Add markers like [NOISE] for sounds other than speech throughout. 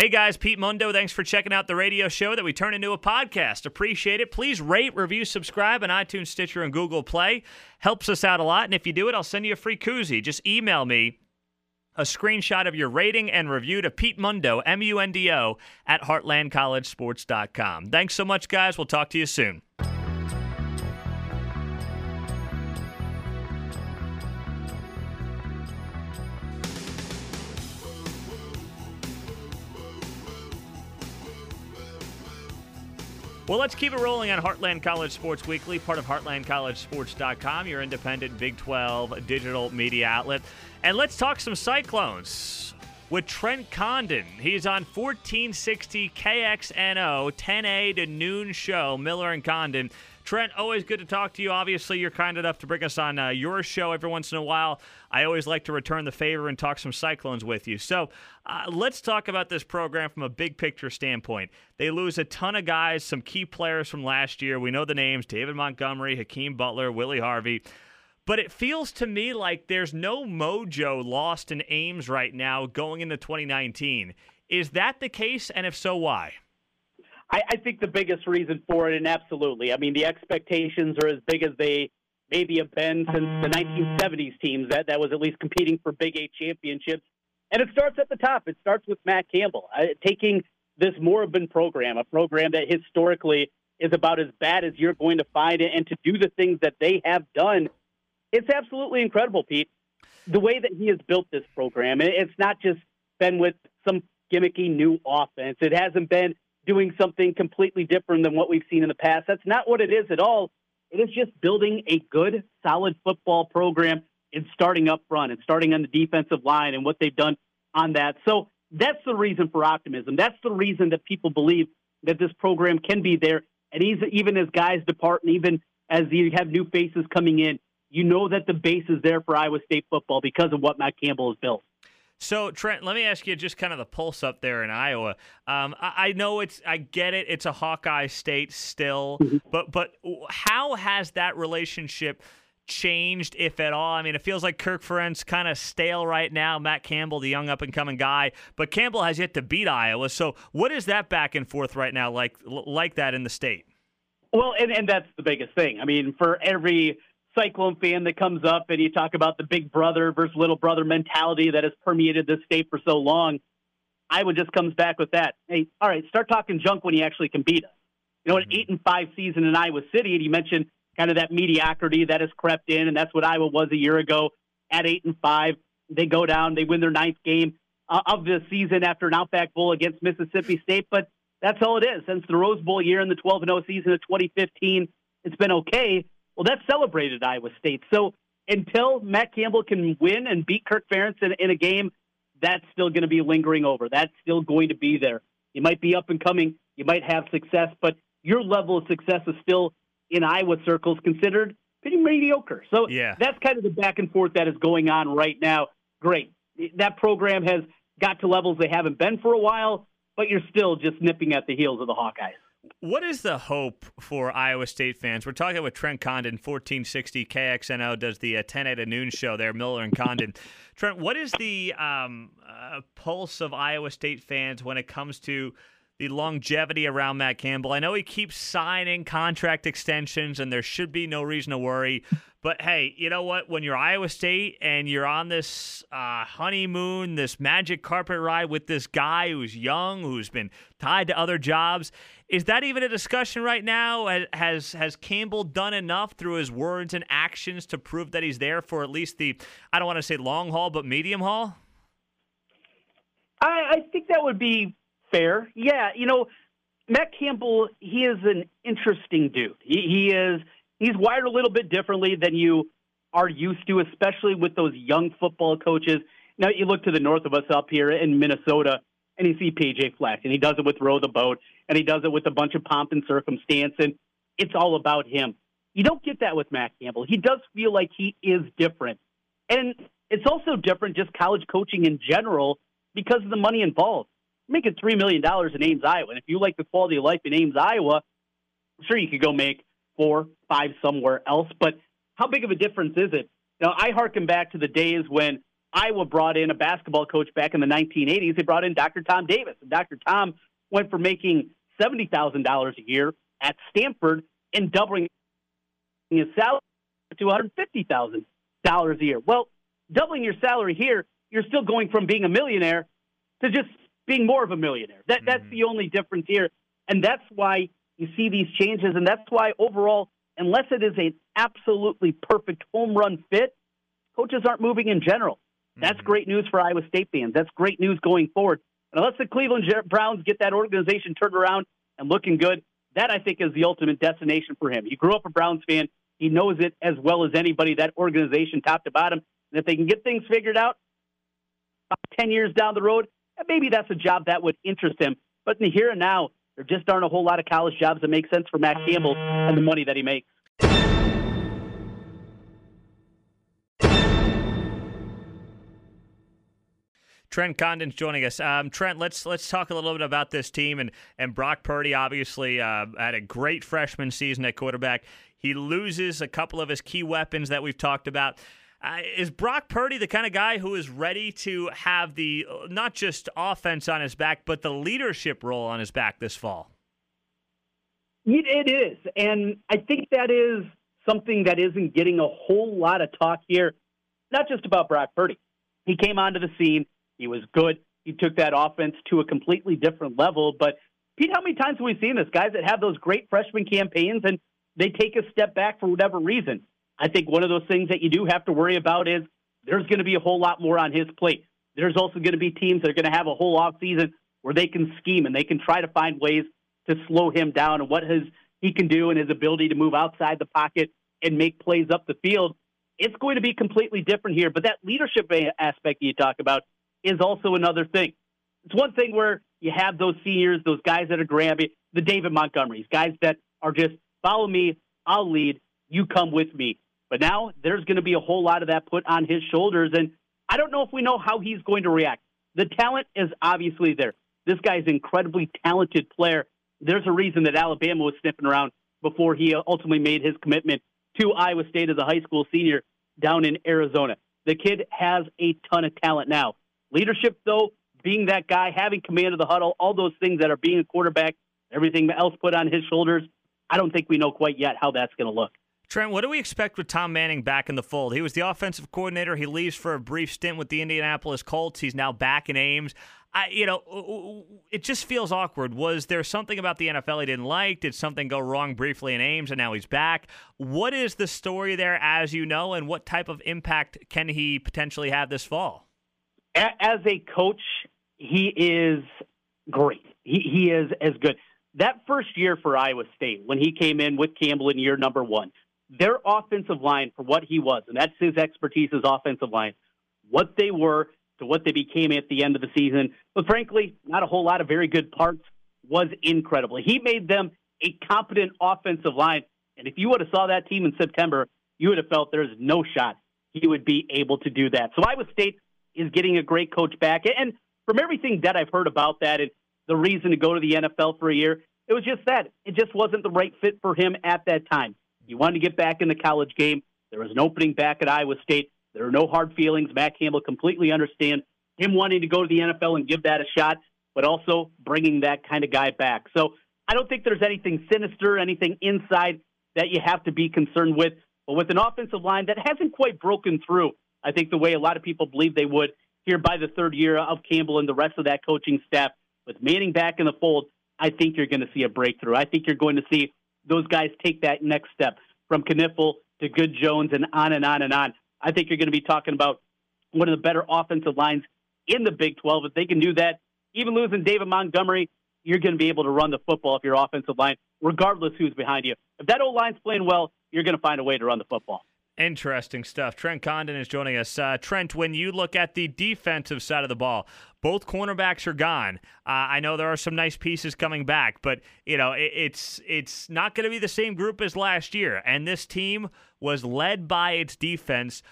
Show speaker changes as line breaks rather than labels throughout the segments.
Hey guys, Pete Mundo. Thanks for checking out the radio show that we turn into a podcast. Appreciate it. Please rate, review, subscribe on iTunes, Stitcher, and Google Play. Helps us out a lot. And if you do it, I'll send you a free koozie. Just email me a screenshot of your rating and review to Pete Mundo, M U N D O, at heartlandcollegesports.com. Thanks so much, guys. We'll talk to you soon. Well, let's keep it rolling on Heartland College Sports Weekly, part of heartlandcollegesports.com, your independent Big 12 digital media outlet. And let's talk some Cyclones with Trent Condon. He's on 1460 KXNO, 10A to noon show, Miller and Condon. Trent, always good to talk to you. Obviously, you're kind enough to bring us on uh, your show every once in a while. I always like to return the favor and talk some Cyclones with you. So uh, let's talk about this program from a big picture standpoint. They lose a ton of guys, some key players from last year. We know the names David Montgomery, Hakeem Butler, Willie Harvey. But it feels to me like there's no mojo lost in Ames right now going into 2019. Is that the case? And if so, why?
I, I think the biggest reason for it, and absolutely, I mean, the expectations are as big as they maybe have been since the 1970s teams that, that was at least competing for Big Eight championships. And it starts at the top. It starts with Matt Campbell uh, taking this moribund program, a program that historically is about as bad as you're going to find it, and to do the things that they have done, it's absolutely incredible, Pete. The way that he has built this program, it's not just been with some gimmicky new offense. It hasn't been doing something completely different than what we've seen in the past. That's not what it is at all. It is just building a good, solid football program and starting up front and starting on the defensive line and what they've done on that. So that's the reason for optimism. That's the reason that people believe that this program can be there. And even as guys depart and even as you have new faces coming in, you know that the base is there for Iowa State football because of what Matt Campbell has built.
So Trent, let me ask you just kind of the pulse up there in Iowa. Um, I, I, know it's, I get it, it's a Hawkeye state still, mm-hmm. but but how has that relationship changed, if at all? I mean, it feels like Kirk Ferentz kind of stale right now. Matt Campbell, the young up and coming guy, but Campbell has yet to beat Iowa. So what is that back and forth right now like like that in the state?
Well, and, and that's the biggest thing. I mean, for every Cyclone fan that comes up and you talk about the big brother versus little brother mentality that has permeated this state for so long. Iowa just comes back with that. Hey, all right, start talking junk when you actually can beat us. You know, an mm-hmm. eight and five season in Iowa City, and you mentioned kind of that mediocrity that has crept in, and that's what Iowa was a year ago at eight and five. They go down, they win their ninth game uh, of the season after an Outback Bowl against Mississippi State, but that's all it is. Since the Rose Bowl year in the 12 0 season of 2015, it's been okay. Well, that's celebrated Iowa State. So until Matt Campbell can win and beat Kirk Ferentz in, in a game, that's still going to be lingering over. That's still going to be there. You might be up and coming, you might have success, but your level of success is still in Iowa circles considered pretty mediocre. So yeah. that's kind of the back and forth that is going on right now. Great. That program has got to levels they haven't been for a while, but you're still just nipping at the heels of the Hawkeyes.
What is the hope for Iowa State fans? We're talking with Trent Condon, 1460 KXNO does the uh, 10 at noon show there, Miller and Condon. Trent, what is the um, uh, pulse of Iowa State fans when it comes to the longevity around Matt Campbell? I know he keeps signing contract extensions, and there should be no reason to worry. [LAUGHS] But hey, you know what? When you're Iowa State and you're on this uh, honeymoon, this magic carpet ride with this guy who's young, who's been tied to other jobs, is that even a discussion right now? Has has Campbell done enough through his words and actions to prove that he's there for at least the I don't want to say long haul, but medium haul?
I, I think that would be fair. Yeah, you know, Matt Campbell, he is an interesting dude. He, he is he's wired a little bit differently than you are used to, especially with those young football coaches. Now you look to the north of us up here in Minnesota, and you see PJ Fleck, and he does it with row the boat, and he does it with a bunch of pomp and circumstance, and it's all about him. You don't get that with Matt Campbell. He does feel like he is different, and it's also different just college coaching in general because of the money involved. Making three million dollars in Ames, Iowa, and if you like the quality of life in Ames, Iowa, I'm sure you could go make four, five somewhere else. But how big of a difference is it? Now, I harken back to the days when Iowa brought in a basketball coach back in the 1980s. They brought in Dr. Tom Davis. And Dr. Tom went from making $70,000 a year at Stanford and doubling his salary to $150,000 a year. Well, doubling your salary here, you're still going from being a millionaire to just being more of a millionaire. That, That's mm-hmm. the only difference here. And that's why you see these changes. And that's why overall, unless it is an absolutely perfect home run fit, coaches aren't moving in general. That's mm-hmm. great news for Iowa State fans. That's great news going forward. And unless the Cleveland Browns get that organization turned around and looking good, that I think is the ultimate destination for him. He grew up a Browns fan. He knows it as well as anybody, that organization top to bottom. And if they can get things figured out 10 years down the road, maybe that's a job that would interest him. But in the here and now, there just aren't a whole lot of college jobs that make sense for Matt Campbell and the money that he makes.
Trent Condon's joining us. Um, Trent, let's let's talk a little bit about this team and and Brock Purdy. Obviously, uh, had a great freshman season at quarterback. He loses a couple of his key weapons that we've talked about. Uh, is Brock Purdy the kind of guy who is ready to have the uh, not just offense on his back, but the leadership role on his back this fall?
It is, and I think that is something that isn't getting a whole lot of talk here. Not just about Brock Purdy. He came onto the scene. He was good. He took that offense to a completely different level. But Pete, how many times have we seen this? Guys that have those great freshman campaigns and they take a step back for whatever reason. I think one of those things that you do have to worry about is there's going to be a whole lot more on his plate. There's also going to be teams that are going to have a whole off season where they can scheme and they can try to find ways to slow him down and what his he can do and his ability to move outside the pocket and make plays up the field. It's going to be completely different here. But that leadership aspect you talk about, is also another thing. It's one thing where you have those seniors, those guys that are grabby, the David Montgomerys, guys that are just follow me, I'll lead, you come with me. But now there's going to be a whole lot of that put on his shoulders, and I don't know if we know how he's going to react. The talent is obviously there. This guy's an incredibly talented player. There's a reason that Alabama was sniffing around before he ultimately made his commitment to Iowa State as a high school senior down in Arizona. The kid has a ton of talent now. Leadership, though, being that guy, having command of the huddle, all those things that are being a quarterback, everything else put on his shoulders, I don't think we know quite yet how that's going to look.
Trent, what do we expect with Tom Manning back in the fold? He was the offensive coordinator. He leaves for a brief stint with the Indianapolis Colts. He's now back in Ames. I, you know, it just feels awkward. Was there something about the NFL he didn't like? Did something go wrong briefly in Ames and now he's back? What is the story there, as you know, and what type of impact can he potentially have this fall?
as a coach, he is great. He, he is as good. That first year for Iowa State, when he came in with Campbell in year number one, their offensive line, for what he was, and that's his expertise, his offensive line, what they were to what they became at the end of the season, but frankly, not a whole lot of very good parts, was incredible. He made them a competent offensive line. And if you would have saw that team in September, you would have felt there's no shot he would be able to do that. So Iowa State is getting a great coach back. And from everything that I've heard about that and the reason to go to the NFL for a year, it was just that. It just wasn't the right fit for him at that time. He wanted to get back in the college game. There was an opening back at Iowa State. There are no hard feelings. Matt Campbell completely understands him wanting to go to the NFL and give that a shot, but also bringing that kind of guy back. So I don't think there's anything sinister, anything inside that you have to be concerned with. But with an offensive line that hasn't quite broken through, I think the way a lot of people believe they would here by the third year of Campbell and the rest of that coaching staff, with Manning back in the fold, I think you're going to see a breakthrough. I think you're going to see those guys take that next step from Knipfel to Good Jones and on and on and on. I think you're going to be talking about one of the better offensive lines in the Big 12. If they can do that, even losing David Montgomery, you're going to be able to run the football if your offensive line, regardless who's behind you. If that old line's playing well, you're going to find a way to run the football.
Interesting stuff. Trent Condon is joining us. Uh, Trent, when you look at the defensive side of the ball, both cornerbacks are gone. Uh, I know there are some nice pieces coming back, but you know it, it's it's not going to be the same group as last year. And this team was led by its defense.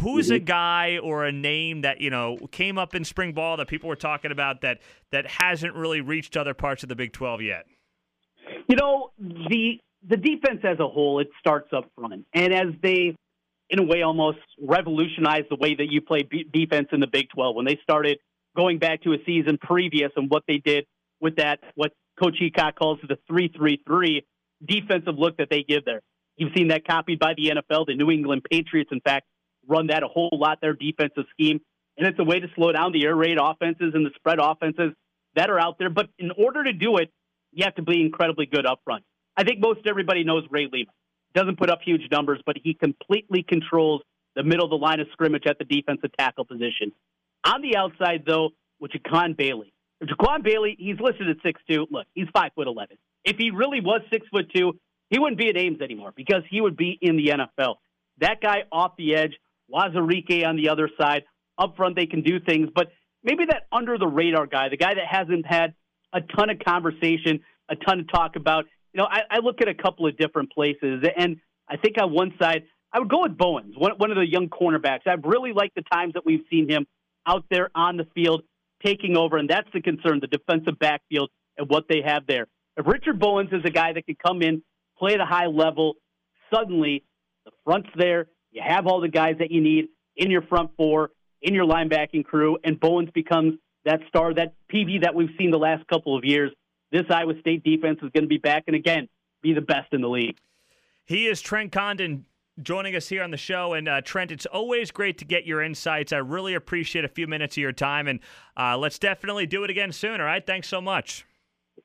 Who's mm-hmm. a guy or a name that you know came up in spring ball that people were talking about that that hasn't really reached other parts of the Big Twelve yet?
You know the the defense as a whole, it starts up front, and as they in a way, almost revolutionized the way that you play b- defense in the Big 12 when they started going back to a season previous and what they did with that, what Coach Heacock calls the 3 3 3 defensive look that they give there. You've seen that copied by the NFL. The New England Patriots, in fact, run that a whole lot, their defensive scheme. And it's a way to slow down the air raid offenses and the spread offenses that are out there. But in order to do it, you have to be incredibly good up front. I think most everybody knows Ray Lima. Doesn't put up huge numbers, but he completely controls the middle of the line of scrimmage at the defensive tackle position. On the outside, though, with Jaquan Bailey. Jaquan Bailey, he's listed at six two. Look, he's five foot eleven. If he really was six foot two, he wouldn't be at Ames anymore because he would be in the NFL. That guy off the edge, Wazarike on the other side. Up front, they can do things, but maybe that under the radar guy, the guy that hasn't had a ton of conversation, a ton of talk about. You know, I, I look at a couple of different places, and I think on one side, I would go with Bowens, one, one of the young cornerbacks. I've really liked the times that we've seen him out there on the field taking over, and that's the concern, the defensive backfield and what they have there. If Richard Bowens is a guy that can come in, play at a high level, suddenly the front's there, you have all the guys that you need in your front four, in your linebacking crew, and Bowens becomes that star, that Peavy that we've seen the last couple of years. This Iowa State defense is going to be back and again be the best in the league.
He is Trent Condon joining us here on the show. And uh, Trent, it's always great to get your insights. I really appreciate a few minutes of your time, and uh, let's definitely do it again soon. All right, thanks so much.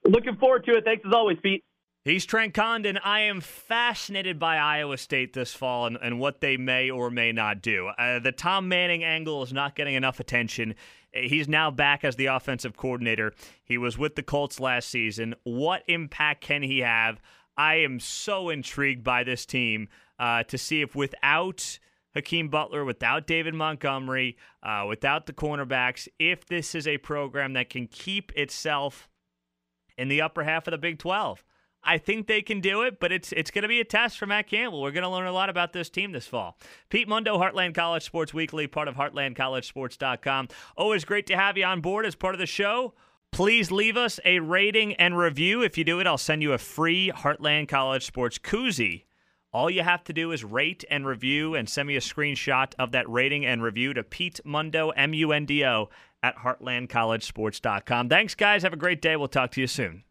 Looking forward to it. Thanks as always, Pete.
He's Trent Condon. I am fascinated by Iowa State this fall and, and what they may or may not do. Uh, the Tom Manning angle is not getting enough attention. He's now back as the offensive coordinator. He was with the Colts last season. What impact can he have? I am so intrigued by this team uh, to see if without Hakeem Butler, without David Montgomery, uh, without the cornerbacks, if this is a program that can keep itself in the upper half of the Big 12. I think they can do it, but it's it's going to be a test for Matt Campbell. We're going to learn a lot about this team this fall. Pete Mundo, Heartland College Sports Weekly, part of HeartlandCollegeSports.com. Always great to have you on board as part of the show. Please leave us a rating and review. If you do it, I'll send you a free Heartland College Sports koozie. All you have to do is rate and review and send me a screenshot of that rating and review to Pete Mundo, M U N D O, at heartlandcollegesports.com. Thanks, guys. Have a great day. We'll talk to you soon.